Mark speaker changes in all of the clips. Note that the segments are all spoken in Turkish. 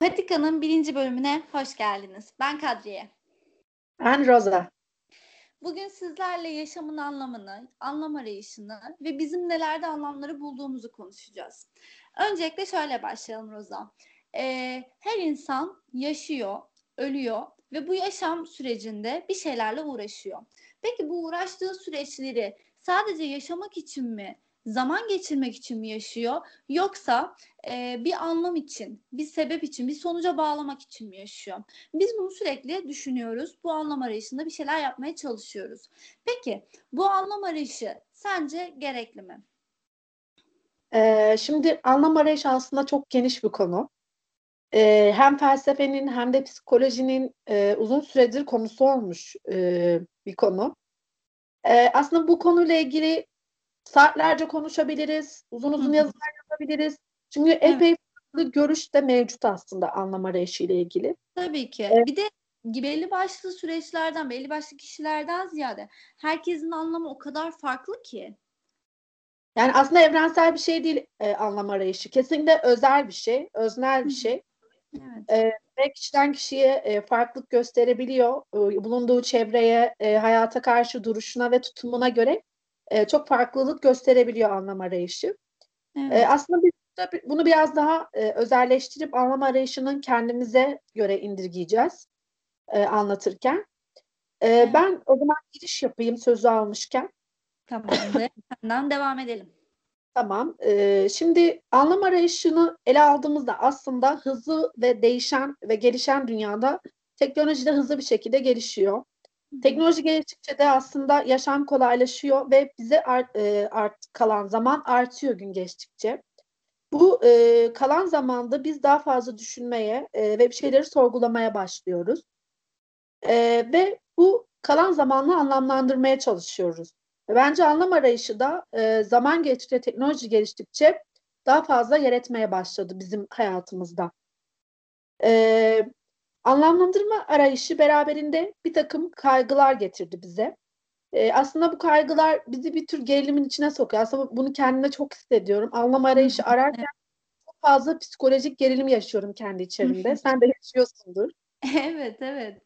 Speaker 1: Patika'nın birinci bölümüne hoş geldiniz. Ben Kadriye.
Speaker 2: Ben Roza.
Speaker 1: Bugün sizlerle yaşamın anlamını, anlam arayışını ve bizim nelerde anlamları bulduğumuzu konuşacağız. Öncelikle şöyle başlayalım Roza. Ee, her insan yaşıyor, ölüyor ve bu yaşam sürecinde bir şeylerle uğraşıyor. Peki bu uğraştığı süreçleri sadece yaşamak için mi zaman geçirmek için mi yaşıyor yoksa e, bir anlam için, bir sebep için, bir sonuca bağlamak için mi yaşıyor? Biz bunu sürekli düşünüyoruz. Bu anlam arayışında bir şeyler yapmaya çalışıyoruz. Peki bu anlam arayışı sence gerekli mi?
Speaker 2: Ee, şimdi anlam arayışı aslında çok geniş bir konu. Ee, hem felsefenin hem de psikolojinin e, uzun süredir konusu olmuş e, bir konu. Ee, aslında bu konuyla ilgili saatlerce konuşabiliriz, uzun uzun yazılar yazabiliriz. Çünkü evet. epey farklı görüş de mevcut aslında anlam arayışı ile ilgili.
Speaker 1: Tabii ki. Evet. Bir de belli başlı süreçlerden, belli başlı kişilerden ziyade herkesin anlamı o kadar farklı ki.
Speaker 2: Yani aslında evrensel bir şey değil e, anlam arayışı. Kesinlikle özel bir şey, öznel bir şey. Evet. E, ve kişiden kişiye e, farklılık gösterebiliyor. E, bulunduğu çevreye, e, hayata karşı duruşuna ve tutumuna göre e, çok farklılık gösterebiliyor anlam arayışı. Evet. E, aslında biz bunu biraz daha e, özelleştirip anlam arayışının kendimize göre indirgeyeceğiz e, anlatırken. E, evet. Ben o zaman giriş yapayım sözü almışken.
Speaker 1: Tamamdır. Senden devam edelim.
Speaker 2: Tamam. E, şimdi anlam arayışını ele aldığımızda aslında hızlı ve değişen ve gelişen dünyada teknoloji de hızlı bir şekilde gelişiyor. Teknoloji geliştikçe de aslında yaşam kolaylaşıyor ve bize art, e, art kalan zaman artıyor gün geçtikçe. Bu e, kalan zamanda biz daha fazla düşünmeye e, ve bir şeyleri sorgulamaya başlıyoruz. E, ve bu kalan zamanla anlamlandırmaya çalışıyoruz. Bence anlam arayışı da e, zaman geçtikçe, teknoloji geliştikçe daha fazla yer etmeye başladı bizim hayatımızda. E, Anlamlandırma arayışı beraberinde bir takım kaygılar getirdi bize. Ee, aslında bu kaygılar bizi bir tür gerilimin içine sokuyor. Aslında bunu kendime çok hissediyorum. Anlam arayışı ararken çok fazla psikolojik gerilim yaşıyorum kendi içerimde. Sen de yaşıyorsundur.
Speaker 1: Evet, evet.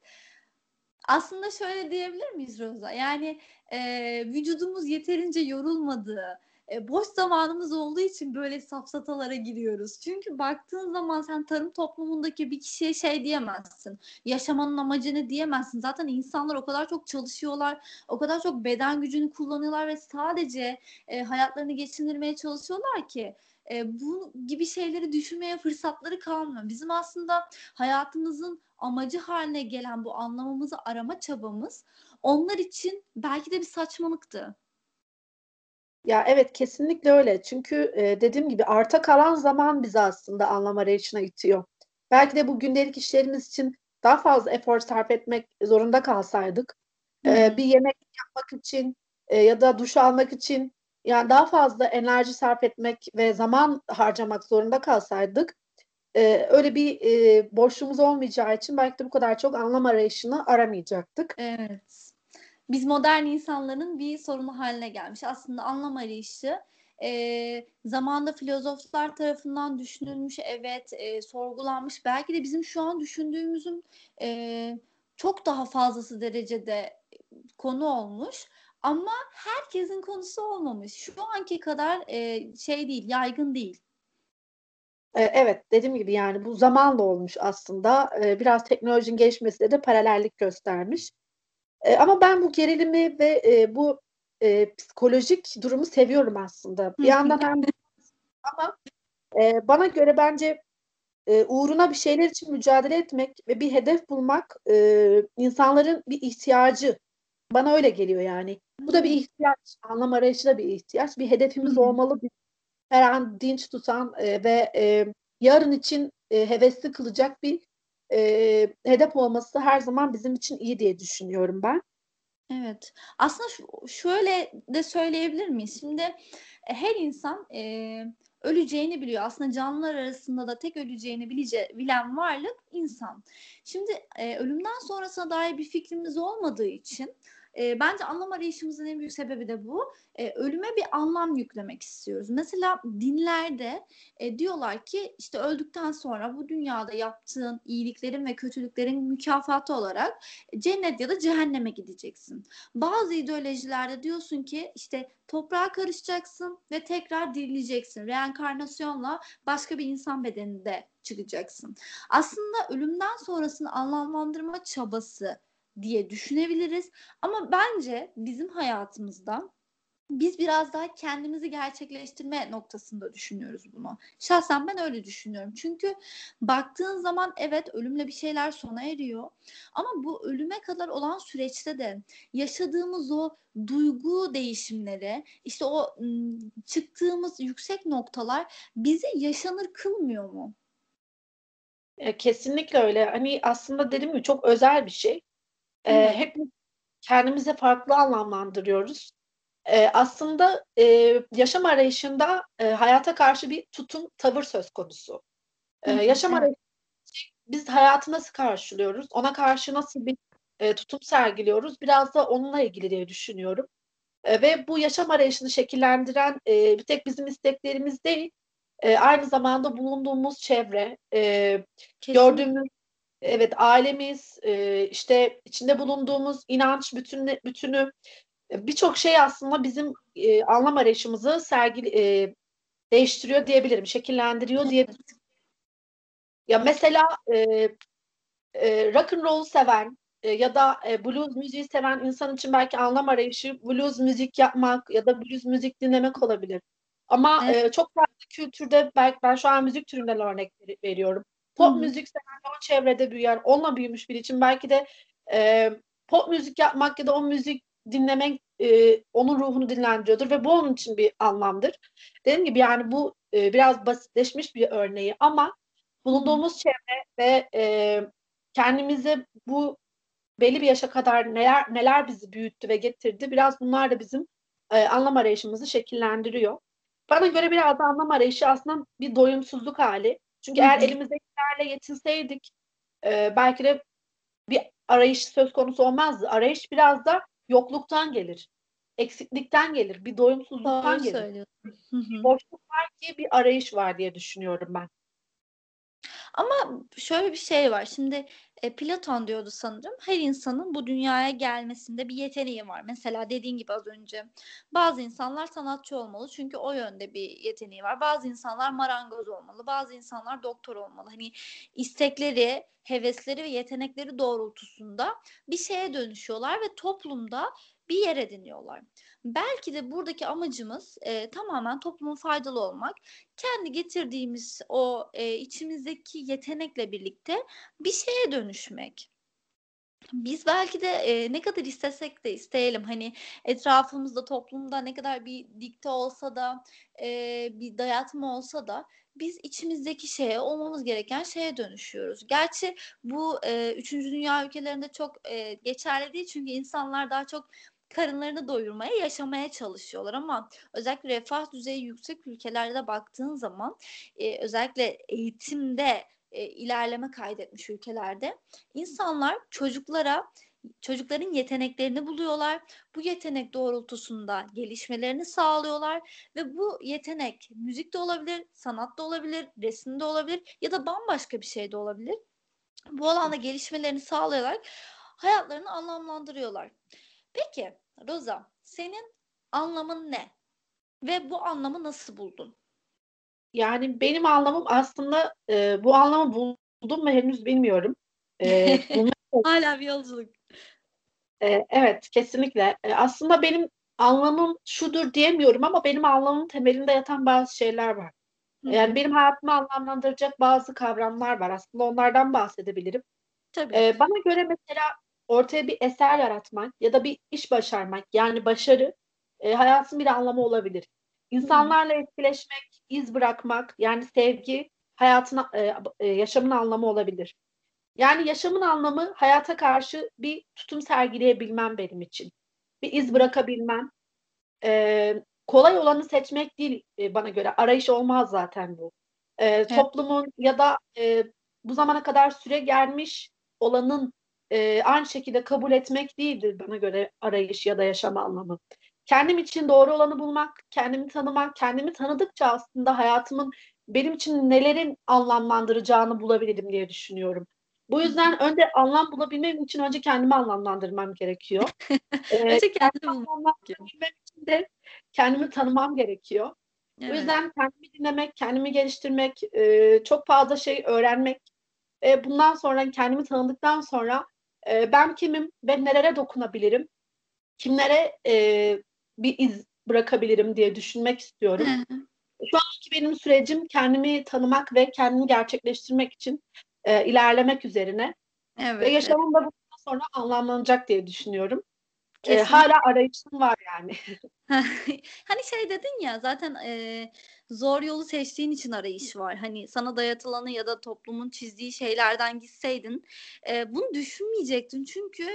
Speaker 1: Aslında şöyle diyebilir miyiz Roza? Yani e, vücudumuz yeterince yorulmadığı, e, boş zamanımız olduğu için böyle safsatalara giriyoruz. Çünkü baktığın zaman sen tarım toplumundaki bir kişiye şey diyemezsin. Yaşamanın amacı ne diyemezsin. Zaten insanlar o kadar çok çalışıyorlar, o kadar çok beden gücünü kullanıyorlar ve sadece e, hayatlarını geçindirmeye çalışıyorlar ki e, bu gibi şeyleri düşünmeye fırsatları kalmıyor. Bizim aslında hayatımızın amacı haline gelen bu anlamamızı arama çabamız onlar için belki de bir saçmalıktı.
Speaker 2: Ya evet kesinlikle öyle. Çünkü e, dediğim gibi arta kalan zaman bizi aslında anlam arayışına itiyor. Belki de bu gündelik işlerimiz için daha fazla efor sarf etmek zorunda kalsaydık, e, bir yemek yapmak için e, ya da duş almak için yani daha fazla enerji sarf etmek ve zaman harcamak zorunda kalsaydık, e, öyle bir e, boşluğumuz olmayacağı için belki de bu kadar çok anlam arayışını aramayacaktık.
Speaker 1: Evet biz modern insanların bir sorunu haline gelmiş. Aslında anlam arayışı e, zamanda filozoflar tarafından düşünülmüş, evet, e, sorgulanmış. Belki de bizim şu an düşündüğümüzün e, çok daha fazlası derecede konu olmuş. Ama herkesin konusu olmamış. Şu anki kadar e, şey değil, yaygın değil.
Speaker 2: Evet, dediğim gibi yani bu zamanla olmuş aslında. Biraz teknolojinin gelişmesiyle de paralellik göstermiş. E, ama ben bu gerilimi ve e, bu e, psikolojik durumu seviyorum aslında. Bir yandan hem ama e, bana göre bence e, uğruna bir şeyler için mücadele etmek ve bir hedef bulmak e, insanların bir ihtiyacı. Bana öyle geliyor yani. Bu da bir ihtiyaç. Anlam arayışı da bir ihtiyaç. Bir hedefimiz olmalı. Bir, her an dinç tutan e, ve e, yarın için e, hevesli kılacak bir e, hedef olması her zaman bizim için iyi diye düşünüyorum ben.
Speaker 1: Evet. Aslında şöyle de söyleyebilir miyiz? Şimdi e, her insan e, öleceğini biliyor. Aslında canlılar arasında da tek öleceğini bilece, bilen varlık insan. Şimdi e, ölümden sonrasına dair bir fikrimiz olmadığı için e, bence anlam arayışımızın en büyük sebebi de bu. E, ölüme bir anlam yüklemek istiyoruz. Mesela dinlerde e, diyorlar ki işte öldükten sonra bu dünyada yaptığın iyiliklerin ve kötülüklerin mükafatı olarak cennet ya da cehenneme gideceksin. Bazı ideolojilerde diyorsun ki işte toprağa karışacaksın ve tekrar dirileceksin. Reenkarnasyonla başka bir insan bedeninde çıkacaksın. Aslında ölümden sonrasını anlamlandırma çabası diye düşünebiliriz. Ama bence bizim hayatımızda biz biraz daha kendimizi gerçekleştirme noktasında düşünüyoruz bunu. Şahsen ben öyle düşünüyorum. Çünkü baktığın zaman evet ölümle bir şeyler sona eriyor. Ama bu ölüme kadar olan süreçte de yaşadığımız o duygu değişimleri, işte o çıktığımız yüksek noktalar bizi yaşanır kılmıyor mu?
Speaker 2: E, kesinlikle öyle. Hani aslında dedim mi çok özel bir şey. E, hep kendimize farklı anlamlandırıyoruz. E, aslında e, yaşam arayışında e, hayata karşı bir tutum, tavır söz konusu. E, yaşam evet. arayışında biz hayatı nasıl karşılıyoruz? Ona karşı nasıl bir e, tutum sergiliyoruz? Biraz da onunla ilgili diye düşünüyorum. E, ve bu yaşam arayışını şekillendiren e, bir tek bizim isteklerimiz değil, e, aynı zamanda bulunduğumuz çevre, e, gördüğümüz evet ailemiz, e, işte içinde bulunduğumuz inanç bütünü, bütünü birçok şey aslında bizim e, anlam arayışımızı sergi e, değiştiriyor diyebilirim, şekillendiriyor diyebilirim. Ya mesela e, e, rock and roll seven e, ya da e, blues müziği seven insan için belki anlam arayışı blues müzik yapmak ya da blues müzik dinlemek olabilir. Ama evet. e, çok farklı kültürde belki ben şu an müzik türünden örnek veriyorum. Pop Hı-hı. müzik seven o çevrede büyüyen, onunla büyümüş bir için belki de e, pop müzik yapmak ya da o müzik dinlemek e, onun ruhunu dinlendiriyordur ve bu onun için bir anlamdır. Dediğim gibi yani bu e, biraz basitleşmiş bir örneği ama bulunduğumuz çevre ve e, kendimize bu belli bir yaşa kadar neler neler bizi büyüttü ve getirdi biraz bunlar da bizim e, anlam arayışımızı şekillendiriyor. Bana göre biraz da anlam arayışı aslında bir doyumsuzluk hali. Çünkü Hı-hı. eğer elimizdekilerle yetinseydik e, belki de bir arayış söz konusu olmazdı. Arayış biraz da yokluktan gelir. Eksiklikten gelir. Bir doyumsuzluktan Doğru gelir. Bir boşluk var ki bir arayış var diye düşünüyorum ben.
Speaker 1: Ama şöyle bir şey var. Şimdi e, Platon diyordu sanırım. Her insanın bu dünyaya gelmesinde bir yeteneği var. Mesela dediğin gibi az önce bazı insanlar sanatçı olmalı çünkü o yönde bir yeteneği var. Bazı insanlar marangoz olmalı. Bazı insanlar doktor olmalı. Hani istekleri, hevesleri ve yetenekleri doğrultusunda bir şeye dönüşüyorlar ve toplumda bir yer ediniyorlar. Belki de buradaki amacımız e, tamamen toplumun faydalı olmak. Kendi getirdiğimiz o e, içimizdeki yetenekle birlikte bir şeye dönüşmek. Biz belki de e, ne kadar istesek de isteyelim hani etrafımızda toplumda ne kadar bir dikte olsa da e, bir dayatma olsa da biz içimizdeki şeye olmamız gereken şeye dönüşüyoruz. Gerçi bu e, üçüncü dünya ülkelerinde çok e, geçerli değil çünkü insanlar daha çok karınlarını doyurmaya, yaşamaya çalışıyorlar ama özellikle refah düzeyi yüksek ülkelerde baktığın zaman e, özellikle eğitimde e, ilerleme kaydetmiş ülkelerde insanlar çocuklara çocukların yeteneklerini buluyorlar. Bu yetenek doğrultusunda gelişmelerini sağlıyorlar ve bu yetenek müzik de olabilir, sanat da olabilir, resim de olabilir ya da bambaşka bir şey de olabilir. Bu alanda gelişmelerini sağlayarak hayatlarını anlamlandırıyorlar. Peki Roza, senin anlamın ne? Ve bu anlamı nasıl buldun?
Speaker 2: Yani benim anlamım aslında e, bu anlamı buldum mu henüz bilmiyorum. E,
Speaker 1: Hala bir yolculuk.
Speaker 2: E, evet, kesinlikle. E, aslında benim anlamım şudur diyemiyorum ama benim anlamım temelinde yatan bazı şeyler var. Yani benim hayatımı anlamlandıracak bazı kavramlar var. Aslında onlardan bahsedebilirim. Tabii. E, bana göre mesela ortaya bir eser yaratmak ya da bir iş başarmak yani başarı e, hayatın bir anlamı olabilir. İnsanlarla etkileşmek, iz bırakmak yani sevgi hayatına e, e, yaşamın anlamı olabilir. Yani yaşamın anlamı hayata karşı bir tutum sergileyebilmem benim için. Bir iz bırakabilmem. E, kolay olanı seçmek değil e, bana göre. Arayış olmaz zaten bu. E, evet. Toplumun ya da e, bu zamana kadar süre gelmiş olanın e, aynı şekilde kabul etmek değildir bana göre arayış ya da yaşam anlamı. Kendim için doğru olanı bulmak, kendimi tanımak, kendimi tanıdıkça aslında hayatımın benim için nelerin anlamlandıracağını bulabilirim diye düşünüyorum. Bu yüzden önce anlam bulabilmem için önce kendimi anlamlandırmam gerekiyor.
Speaker 1: önce kendimi
Speaker 2: anlamlandırabilmem için de kendimi tanımam gerekiyor. Evet. O yüzden kendimi dinlemek, kendimi geliştirmek, e, çok fazla şey öğrenmek ve bundan sonra kendimi tanıdıktan sonra e, ben kimim ve nelere dokunabilirim, kimlere e, bir iz bırakabilirim diye düşünmek istiyorum. Şu anki benim sürecim kendimi tanımak ve kendimi gerçekleştirmek için e, ilerlemek üzerine. Evet, ve yaşamım da bundan sonra anlamlanacak diye düşünüyorum. E, hala arayışım var yani.
Speaker 1: hani şey dedin ya zaten e, zor yolu seçtiğin için arayış var. Hani sana dayatılanı ya da toplumun çizdiği şeylerden gitseydin e, bunu düşünmeyecektin. Çünkü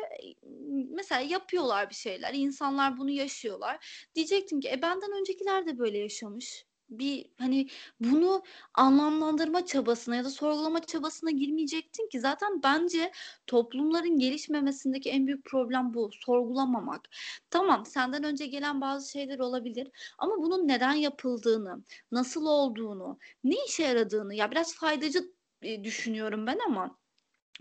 Speaker 1: mesela yapıyorlar bir şeyler. insanlar bunu yaşıyorlar. Diyecektin ki e benden öncekiler de böyle yaşamış bir hani bunu anlamlandırma çabasına ya da sorgulama çabasına girmeyecektin ki zaten bence toplumların gelişmemesindeki en büyük problem bu sorgulamamak. Tamam senden önce gelen bazı şeyler olabilir ama bunun neden yapıldığını, nasıl olduğunu, ne işe yaradığını ya biraz faydacı düşünüyorum ben ama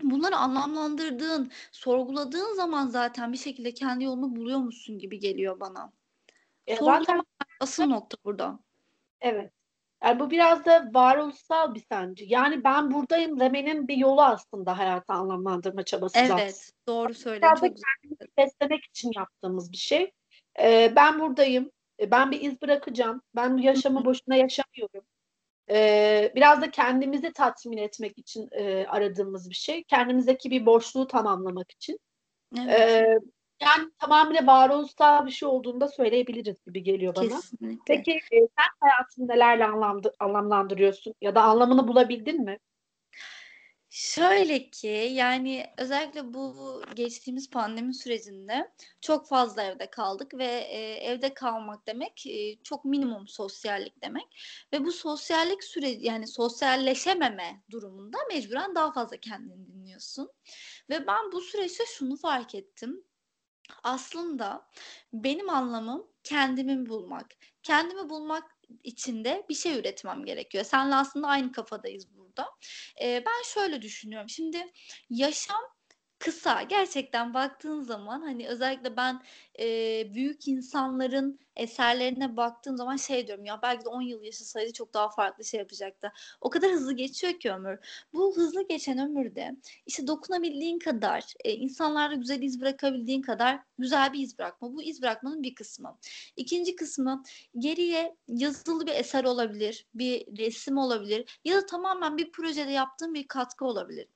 Speaker 1: bunları anlamlandırdığın, sorguladığın zaman zaten bir şekilde kendi yolunu buluyor musun gibi geliyor bana. E, zaten asıl nokta burada.
Speaker 2: Evet. Yani bu biraz da varoluşsal bir sancı. Yani ben buradayım demenin bir yolu aslında hayatı anlamlandırma çabası
Speaker 1: Evet, zaten. doğru söyledin. Çok
Speaker 2: güzel. beslemek için yaptığımız bir şey. Ee, ben buradayım. Ben bir iz bırakacağım. Ben bu yaşamı boşuna yaşamıyorum. Ee, biraz da kendimizi tatmin etmek için e, aradığımız bir şey. Kendimizdeki bir boşluğu tamamlamak için. Evet. Ee, yani tamamıyla varoluşsal bir şey olduğunu da söyleyebiliriz gibi geliyor bana. Kesinlikle. Peki e, sen hayatını nelerle anlamdı, anlamlandırıyorsun ya da anlamını bulabildin mi?
Speaker 1: Şöyle ki yani özellikle bu geçtiğimiz pandemi sürecinde çok fazla evde kaldık ve e, evde kalmak demek e, çok minimum sosyallik demek ve bu sosyallik süreci yani sosyalleşememe durumunda mecburen daha fazla kendini dinliyorsun ve ben bu süreçte şunu fark ettim aslında benim anlamım kendimi bulmak. Kendimi bulmak içinde bir şey üretmem gerekiyor. Senle aslında aynı kafadayız burada. Ee, ben şöyle düşünüyorum. Şimdi yaşam kısa. Gerçekten baktığın zaman hani özellikle ben e, büyük insanların eserlerine baktığım zaman şey diyorum ya belki de 10 yıl yaşasaydı çok daha farklı şey yapacaktı. O kadar hızlı geçiyor ki ömür. Bu hızlı geçen ömürde işte dokunabildiğin kadar, e, insanlarda güzel iz bırakabildiğin kadar güzel bir iz bırakma. Bu iz bırakmanın bir kısmı. İkinci kısmı geriye yazılı bir eser olabilir, bir resim olabilir ya da tamamen bir projede yaptığım bir katkı olabilir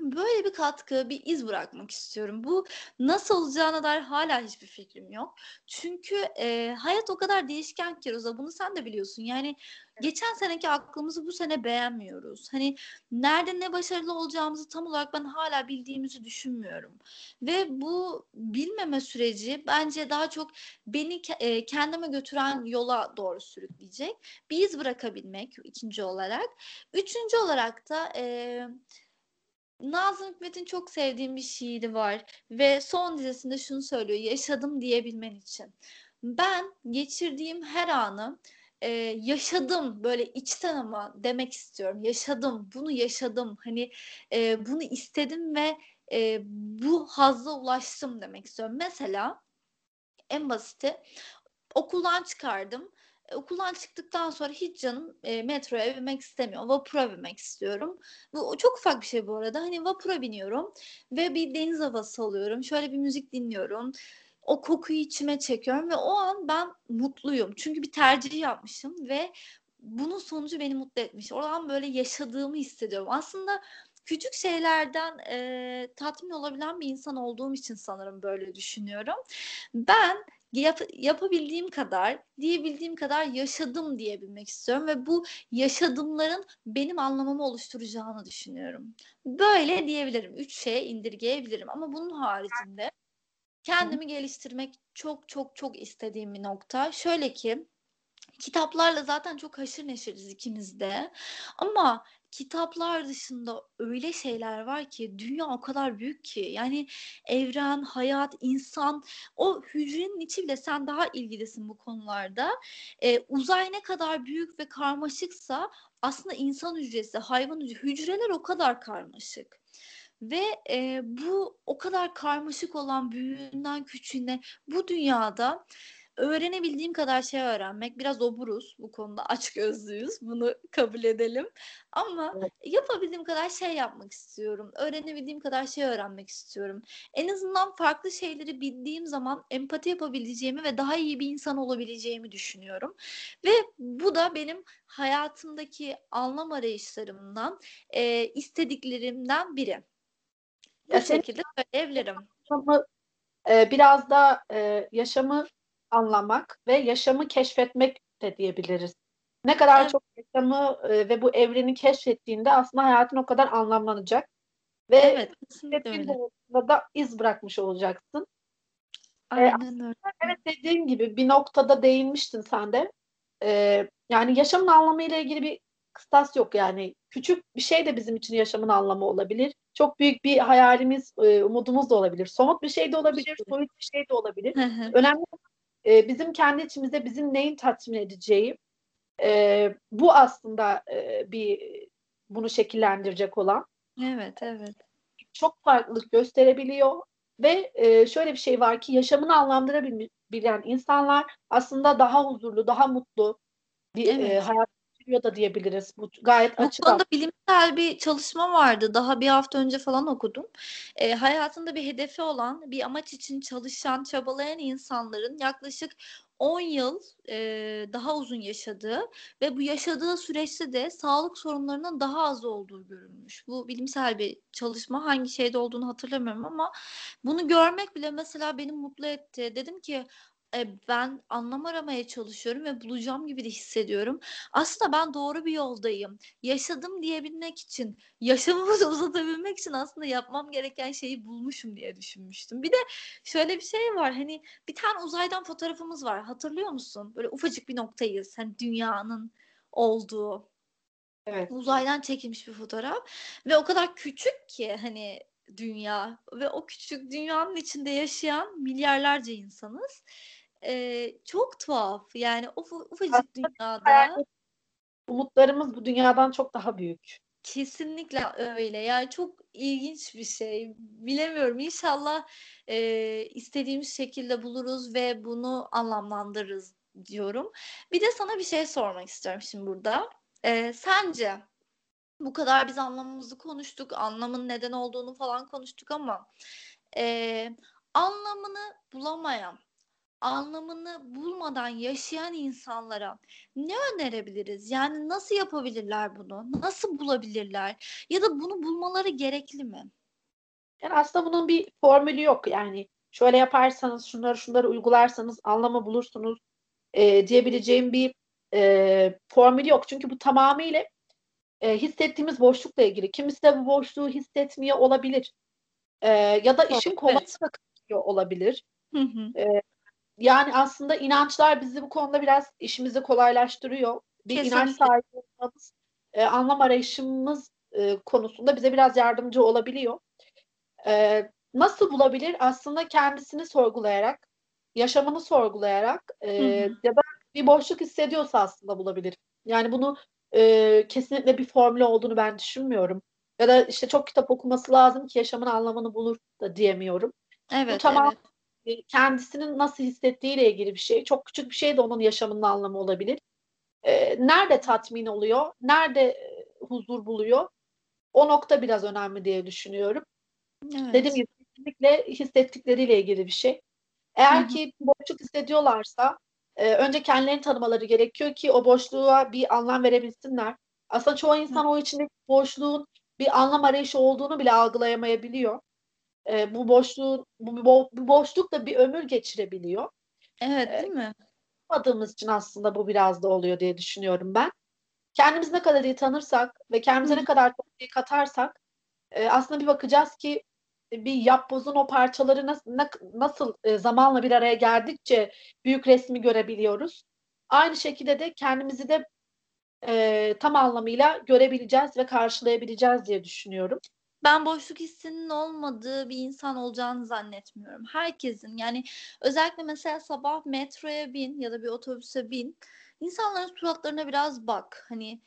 Speaker 1: böyle bir katkı, bir iz bırakmak istiyorum. Bu nasıl olacağına dair hala hiçbir fikrim yok. Çünkü e, hayat o kadar değişken ki Roza bunu sen de biliyorsun. Yani geçen seneki aklımızı bu sene beğenmiyoruz. Hani nerede ne başarılı olacağımızı tam olarak ben hala bildiğimizi düşünmüyorum. Ve bu bilmeme süreci bence daha çok beni e, kendime götüren yola doğru sürükleyecek. Bir iz bırakabilmek ikinci olarak. Üçüncü olarak da e, Nazım Hikmet'in çok sevdiğim bir şiiri var ve son dizesinde şunu söylüyor yaşadım diyebilmen için. Ben geçirdiğim her anı e, yaşadım böyle içten ama demek istiyorum. Yaşadım, bunu yaşadım. Hani e, bunu istedim ve e, bu hazza ulaştım demek istiyorum. Mesela en basiti okuldan çıkardım okuldan çıktıktan sonra hiç canım e, metroya binmek istemiyor. Vapura binmek istiyorum. Bu çok ufak bir şey bu arada. Hani vapura biniyorum ve bir deniz havası alıyorum. Şöyle bir müzik dinliyorum. O kokuyu içime çekiyorum ve o an ben mutluyum. Çünkü bir tercih yapmışım ve bunun sonucu beni mutlu etmiş. Oradan böyle yaşadığımı hissediyorum. Aslında küçük şeylerden e, tatmin olabilen bir insan olduğum için sanırım böyle düşünüyorum. Ben yap, yapabildiğim kadar, diyebildiğim kadar yaşadım diyebilmek istiyorum ve bu yaşadımların benim anlamamı oluşturacağını düşünüyorum. Böyle diyebilirim. Üç şeye indirgeyebilirim ama bunun haricinde kendimi geliştirmek çok çok çok istediğim bir nokta. Şöyle ki kitaplarla zaten çok haşır neşiriz ikimiz de. Ama kitaplar dışında öyle şeyler var ki dünya o kadar büyük ki yani evren, hayat, insan o hücrenin içi bile sen daha ilgilisin bu konularda. Ee, uzay ne kadar büyük ve karmaşıksa aslında insan hücresi, hayvan hücresi, hücreler o kadar karmaşık. Ve e, bu o kadar karmaşık olan büyüğünden küçüğüne bu dünyada öğrenebildiğim kadar şey öğrenmek. Biraz oburuz bu konuda aç gözlüyüz. Bunu kabul edelim. Ama evet. yapabildiğim kadar şey yapmak istiyorum. Öğrenebildiğim kadar şey öğrenmek istiyorum. En azından farklı şeyleri bildiğim zaman empati yapabileceğimi ve daha iyi bir insan olabileceğimi düşünüyorum. Ve bu da benim hayatımdaki anlam arayışlarımdan, e, istediklerimden biri. Bu ya şekilde söyleyebilirim.
Speaker 2: Yaşamı, e, biraz da e, yaşamı anlamak ve yaşamı keşfetmek de diyebiliriz. Ne kadar evet. çok yaşamı e, ve bu evreni keşfettiğinde aslında hayatın o kadar anlamlanacak. Ve evet, da iz bırakmış olacaksın. E, Aynen öyle. Evet dediğin gibi bir noktada değinmiştin sen de. Ee, yani yaşamın anlamı ile ilgili bir kıstas yok yani. Küçük bir şey de bizim için yaşamın anlamı olabilir. Çok büyük bir hayalimiz, e, umudumuz da olabilir. Somut bir şey de olabilir, soyut bir şey de olabilir. Önemli e, bizim kendi içimizde bizim neyin tatmin edeceği e, bu aslında e, bir bunu şekillendirecek olan.
Speaker 1: Evet, evet.
Speaker 2: Çok farklılık gösterebiliyor ve e, şöyle bir şey var ki yaşamını anlamlandırabilen insanlar aslında daha huzurlu, daha mutlu bir evet. e, hayat geçiriyor da diyebiliriz. Bu gayet açık.
Speaker 1: Bu konuda bilimsel bir çalışma vardı. Daha bir hafta önce falan okudum. E, hayatında bir hedefi olan, bir amaç için çalışan, çabalayan insanların yaklaşık 10 yıl e, daha uzun yaşadığı ve bu yaşadığı süreçte de sağlık sorunlarının daha az olduğu görülmüş. Bu bilimsel bir çalışma. Hangi şeyde olduğunu hatırlamıyorum ama bunu görmek bile mesela beni mutlu etti. Dedim ki e, ben anlam aramaya çalışıyorum ve bulacağım gibi de hissediyorum. Aslında ben doğru bir yoldayım. Yaşadım diyebilmek için, yaşamımı da uzatabilmek için aslında yapmam gereken şeyi bulmuşum diye düşünmüştüm. Bir de şöyle bir şey var. Hani bir tane uzaydan fotoğrafımız var. Hatırlıyor musun? Böyle ufacık bir noktayız. Hani dünyanın olduğu. Evet. Uzaydan çekilmiş bir fotoğraf ve o kadar küçük ki hani dünya ve o küçük dünyanın içinde yaşayan milyarlarca insanız e, çok tuhaf. Yani uf, ufacık Aslında dünyada.
Speaker 2: Umutlarımız bu dünyadan çok daha büyük.
Speaker 1: Kesinlikle öyle. Yani çok ilginç bir şey. Bilemiyorum. İnşallah e, istediğimiz şekilde buluruz ve bunu anlamlandırırız diyorum. Bir de sana bir şey sormak istiyorum şimdi burada. E, sence bu kadar biz anlamımızı konuştuk, anlamın neden olduğunu falan konuştuk ama e, anlamını bulamayan anlamını bulmadan yaşayan insanlara ne önerebiliriz? Yani nasıl yapabilirler bunu? Nasıl bulabilirler? Ya da bunu bulmaları gerekli mi?
Speaker 2: Yani aslında bunun bir formülü yok. Yani şöyle yaparsanız, şunları şunları uygularsanız anlamı bulursunuz e, diyebileceğim bir e, formülü yok. Çünkü bu tamamıyla e, hissettiğimiz boşlukla ilgili. Kimisi de bu boşluğu hissetmiyor olabilir. E, ya da işin kolaylığı evet. olabilir. Hı hı. E, yani aslında inançlar bizi bu konuda biraz işimizi kolaylaştırıyor. Bir Kesinlikle. inanç sahibi olmamız, e, anlam arayışımız e, konusunda bize biraz yardımcı olabiliyor. E, nasıl bulabilir? Aslında kendisini sorgulayarak, yaşamını sorgulayarak e, ya da bir boşluk hissediyorsa aslında bulabilir. Yani bunu e, kesinlikle bir formülü olduğunu ben düşünmüyorum. Ya da işte çok kitap okuması lazım ki yaşamın anlamını bulur da diyemiyorum. Evet, Bu tamam evet kendisinin nasıl hissettiğiyle ilgili bir şey. Çok küçük bir şey de onun yaşamının anlamı olabilir. E, nerede tatmin oluyor? Nerede e, huzur buluyor? O nokta biraz önemli diye düşünüyorum. Evet. Dediğim gibi kesinlikle hissettikleriyle ilgili bir şey. Eğer Hı-hı. ki boşluk hissediyorlarsa e, önce kendilerini tanımaları gerekiyor ki o boşluğa bir anlam verebilsinler. Aslında çoğu insan Hı. o içindeki boşluğun bir anlam arayışı olduğunu bile algılayamayabiliyor e, bu boşluğun bu, bu, bu boşluk da bir ömür geçirebiliyor.
Speaker 1: Evet değil mi?
Speaker 2: Yapmadığımız için aslında bu biraz da oluyor diye düşünüyorum ben. Kendimizi ne kadar iyi tanırsak ve kendimize Hı. ne kadar çok iyi katarsak e, aslında bir bakacağız ki bir yapbozun o parçaları nasıl, nasıl e, zamanla bir araya geldikçe büyük resmi görebiliyoruz. Aynı şekilde de kendimizi de e, tam anlamıyla görebileceğiz ve karşılayabileceğiz diye düşünüyorum.
Speaker 1: Ben boşluk hissinin olmadığı bir insan olacağını zannetmiyorum. Herkesin yani özellikle mesela sabah metroya bin ya da bir otobüse bin. İnsanların suratlarına biraz bak. Hani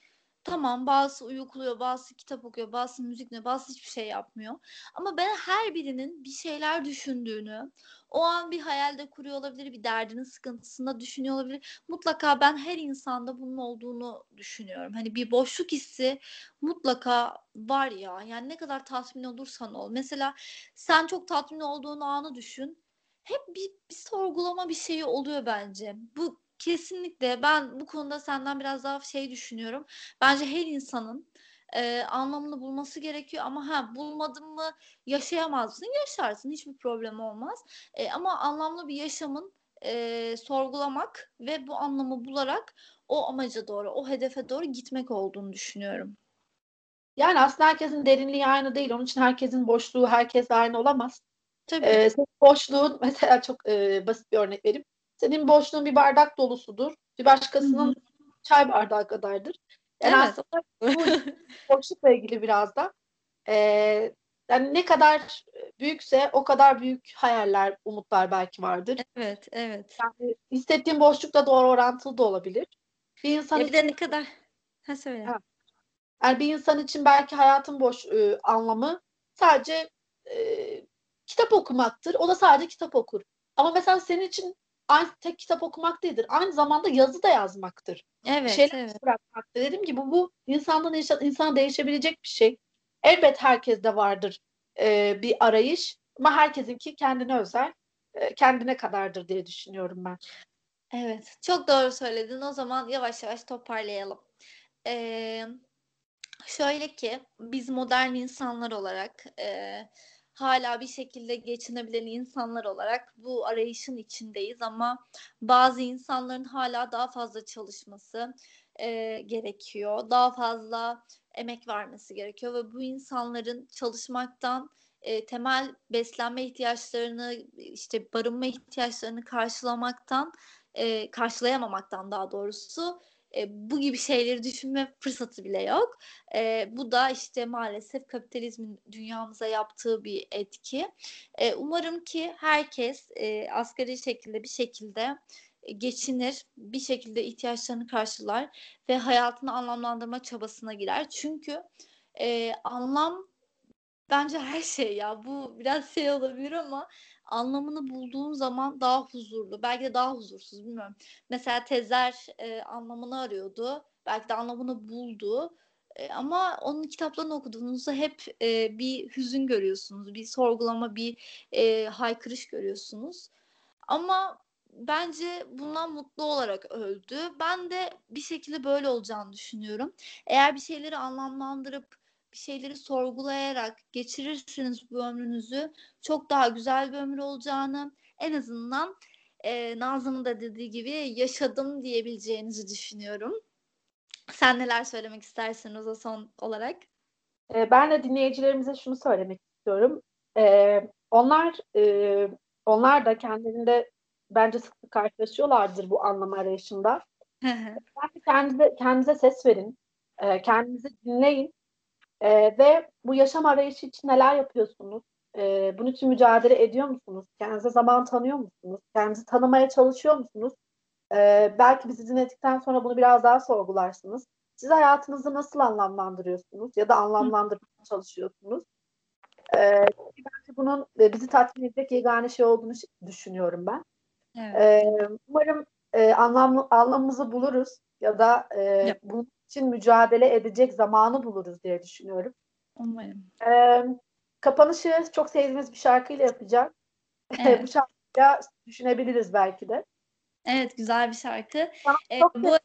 Speaker 1: Tamam bazısı uyukluyor, bazısı kitap okuyor, bazısı müzik dinliyor, bazısı hiçbir şey yapmıyor. Ama ben her birinin bir şeyler düşündüğünü, o an bir hayalde kuruyor olabilir, bir derdinin sıkıntısında düşünüyor olabilir. Mutlaka ben her insanda bunun olduğunu düşünüyorum. Hani bir boşluk hissi mutlaka var ya. Yani ne kadar tatmin olursan ol. Mesela sen çok tatmin olduğun anı düşün. Hep bir, bir sorgulama bir şeyi oluyor bence. Bu Kesinlikle. Ben bu konuda senden biraz daha şey düşünüyorum. Bence her insanın e, anlamını bulması gerekiyor ama ha bulmadın mı yaşayamazsın. Yaşarsın. Hiçbir problem olmaz. E, ama anlamlı bir yaşamın e, sorgulamak ve bu anlamı bularak o amaca doğru, o hedefe doğru gitmek olduğunu düşünüyorum.
Speaker 2: Yani aslında herkesin derinliği aynı değil. Onun için herkesin boşluğu herkes aynı olamaz.
Speaker 1: Tabii.
Speaker 2: Ee, boşluğun mesela çok e, basit bir örnek vereyim. Senin boşluğun bir bardak dolusudur. Bir başkasının Hı-hı. çay bardağı kadardır. Yani evet. aslında bu boşlukla ilgili biraz da e, yani ne kadar büyükse o kadar büyük hayaller, umutlar belki vardır.
Speaker 1: Evet, evet.
Speaker 2: Yani hissettiğin boşluk da doğru orantılı da olabilir.
Speaker 1: Bir insan ya bir de ne kadar ha söyle. Ha.
Speaker 2: Yani bir insan için belki hayatın boş e, anlamı sadece e, kitap okumaktır. O da sadece kitap okur. Ama mesela senin için aynı tek kitap okumak değildir. Aynı zamanda yazı da yazmaktır.
Speaker 1: Evet, Şeyler evet.
Speaker 2: bırakmaktır. Dediğim gibi bu, bu insandan insana değişebilecek bir şey. Elbet herkeste vardır e, bir arayış ama herkesinki kendine özel, e, kendine kadardır diye düşünüyorum ben.
Speaker 1: Evet, çok doğru söyledin. O zaman yavaş yavaş toparlayalım. Ee, şöyle ki biz modern insanlar olarak e, hala bir şekilde geçinebilen insanlar olarak bu arayışın içindeyiz ama bazı insanların hala daha fazla çalışması e, gerekiyor. Daha fazla emek vermesi gerekiyor ve bu insanların çalışmaktan e, temel beslenme ihtiyaçlarını işte barınma ihtiyaçlarını karşılamaktan e, karşılayamamaktan daha doğrusu e, bu gibi şeyleri düşünme fırsatı bile yok. E, bu da işte maalesef kapitalizmin dünyamıza yaptığı bir etki. E, umarım ki herkes e, asgari şekilde bir şekilde geçinir, bir şekilde ihtiyaçlarını karşılar ve hayatını anlamlandırma çabasına girer. Çünkü e, anlam bence her şey ya. Bu biraz şey olabilir ama anlamını bulduğun zaman daha huzurlu. Belki de daha huzursuz bilmiyorum. Mesela Tezer e, anlamını arıyordu. Belki de anlamını buldu. E, ama onun kitaplarını okuduğunuzda hep e, bir hüzün görüyorsunuz. Bir sorgulama, bir e, haykırış görüyorsunuz. Ama bence bundan mutlu olarak öldü. Ben de bir şekilde böyle olacağını düşünüyorum. Eğer bir şeyleri anlamlandırıp bir şeyleri sorgulayarak geçirirsiniz bu ömrünüzü çok daha güzel bir ömür olacağını en azından e, Nazlı'nın da dediği gibi yaşadım diyebileceğinizi düşünüyorum. Sen neler söylemek istersin Roza son olarak?
Speaker 2: E, ben de dinleyicilerimize şunu söylemek istiyorum. E, onlar e, onlar da kendilerinde bence sık sık karşılaşıyorlardır bu anlam arayışında. Bence kendinize, kendinize ses verin. E, kendinizi dinleyin e, ve bu yaşam arayışı için neler yapıyorsunuz? E, bunun için mücadele ediyor musunuz? Kendinize zaman tanıyor musunuz? Kendinizi tanımaya çalışıyor musunuz? E, belki bizi dinledikten sonra bunu biraz daha sorgularsınız. Siz hayatınızı nasıl anlamlandırıyorsunuz ya da anlamlandırmaya çalışıyorsunuz? E, bence bunun e, bizi tatmin edecek yegane şey olduğunu düşünüyorum ben. Evet. E, umarım e, anlam, anlamımızı buluruz ya da e, bunun için mücadele edecek zamanı buluruz diye düşünüyorum.
Speaker 1: Umarım.
Speaker 2: Ee, kapanışı çok sevdiğimiz bir şarkıyla yapacağım. Evet. bu şarkıyla düşünebiliriz belki de.
Speaker 1: Evet güzel bir şarkı.
Speaker 2: Sanat ee, çok bu...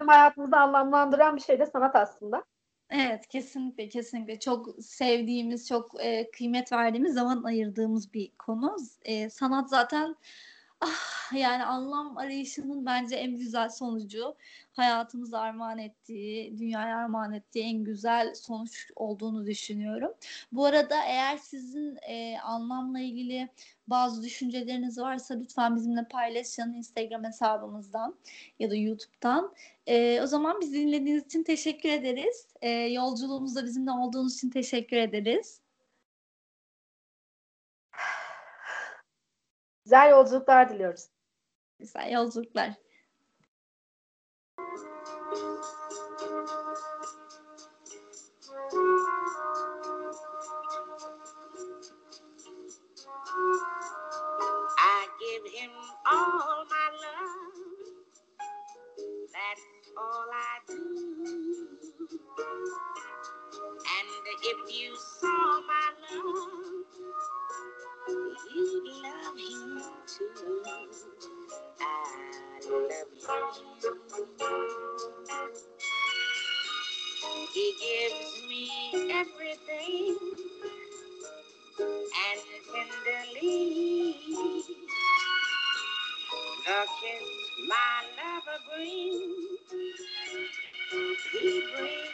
Speaker 2: Bizim hayatımızı anlamlandıran bir şey de sanat aslında.
Speaker 1: Evet kesinlikle kesinlikle çok sevdiğimiz çok e, kıymet verdiğimiz zaman ayırdığımız bir konu. E, sanat zaten ah, yani anlam arayışının bence en güzel sonucu hayatımıza armağan ettiği, dünyaya armağan ettiği en güzel sonuç olduğunu düşünüyorum. Bu arada eğer sizin e, anlamla ilgili bazı düşünceleriniz varsa lütfen bizimle paylaşın Instagram hesabımızdan ya da YouTube'dan. E, o zaman bizi dinlediğiniz için teşekkür ederiz. E, yolculuğumuzda bizimle olduğunuz için teşekkür ederiz.
Speaker 2: Güzel yolculuklar diliyoruz.
Speaker 1: Güzel yolculuklar.
Speaker 3: I give him all my love. That's all I do. And if you saw my love, my lover brings, he brings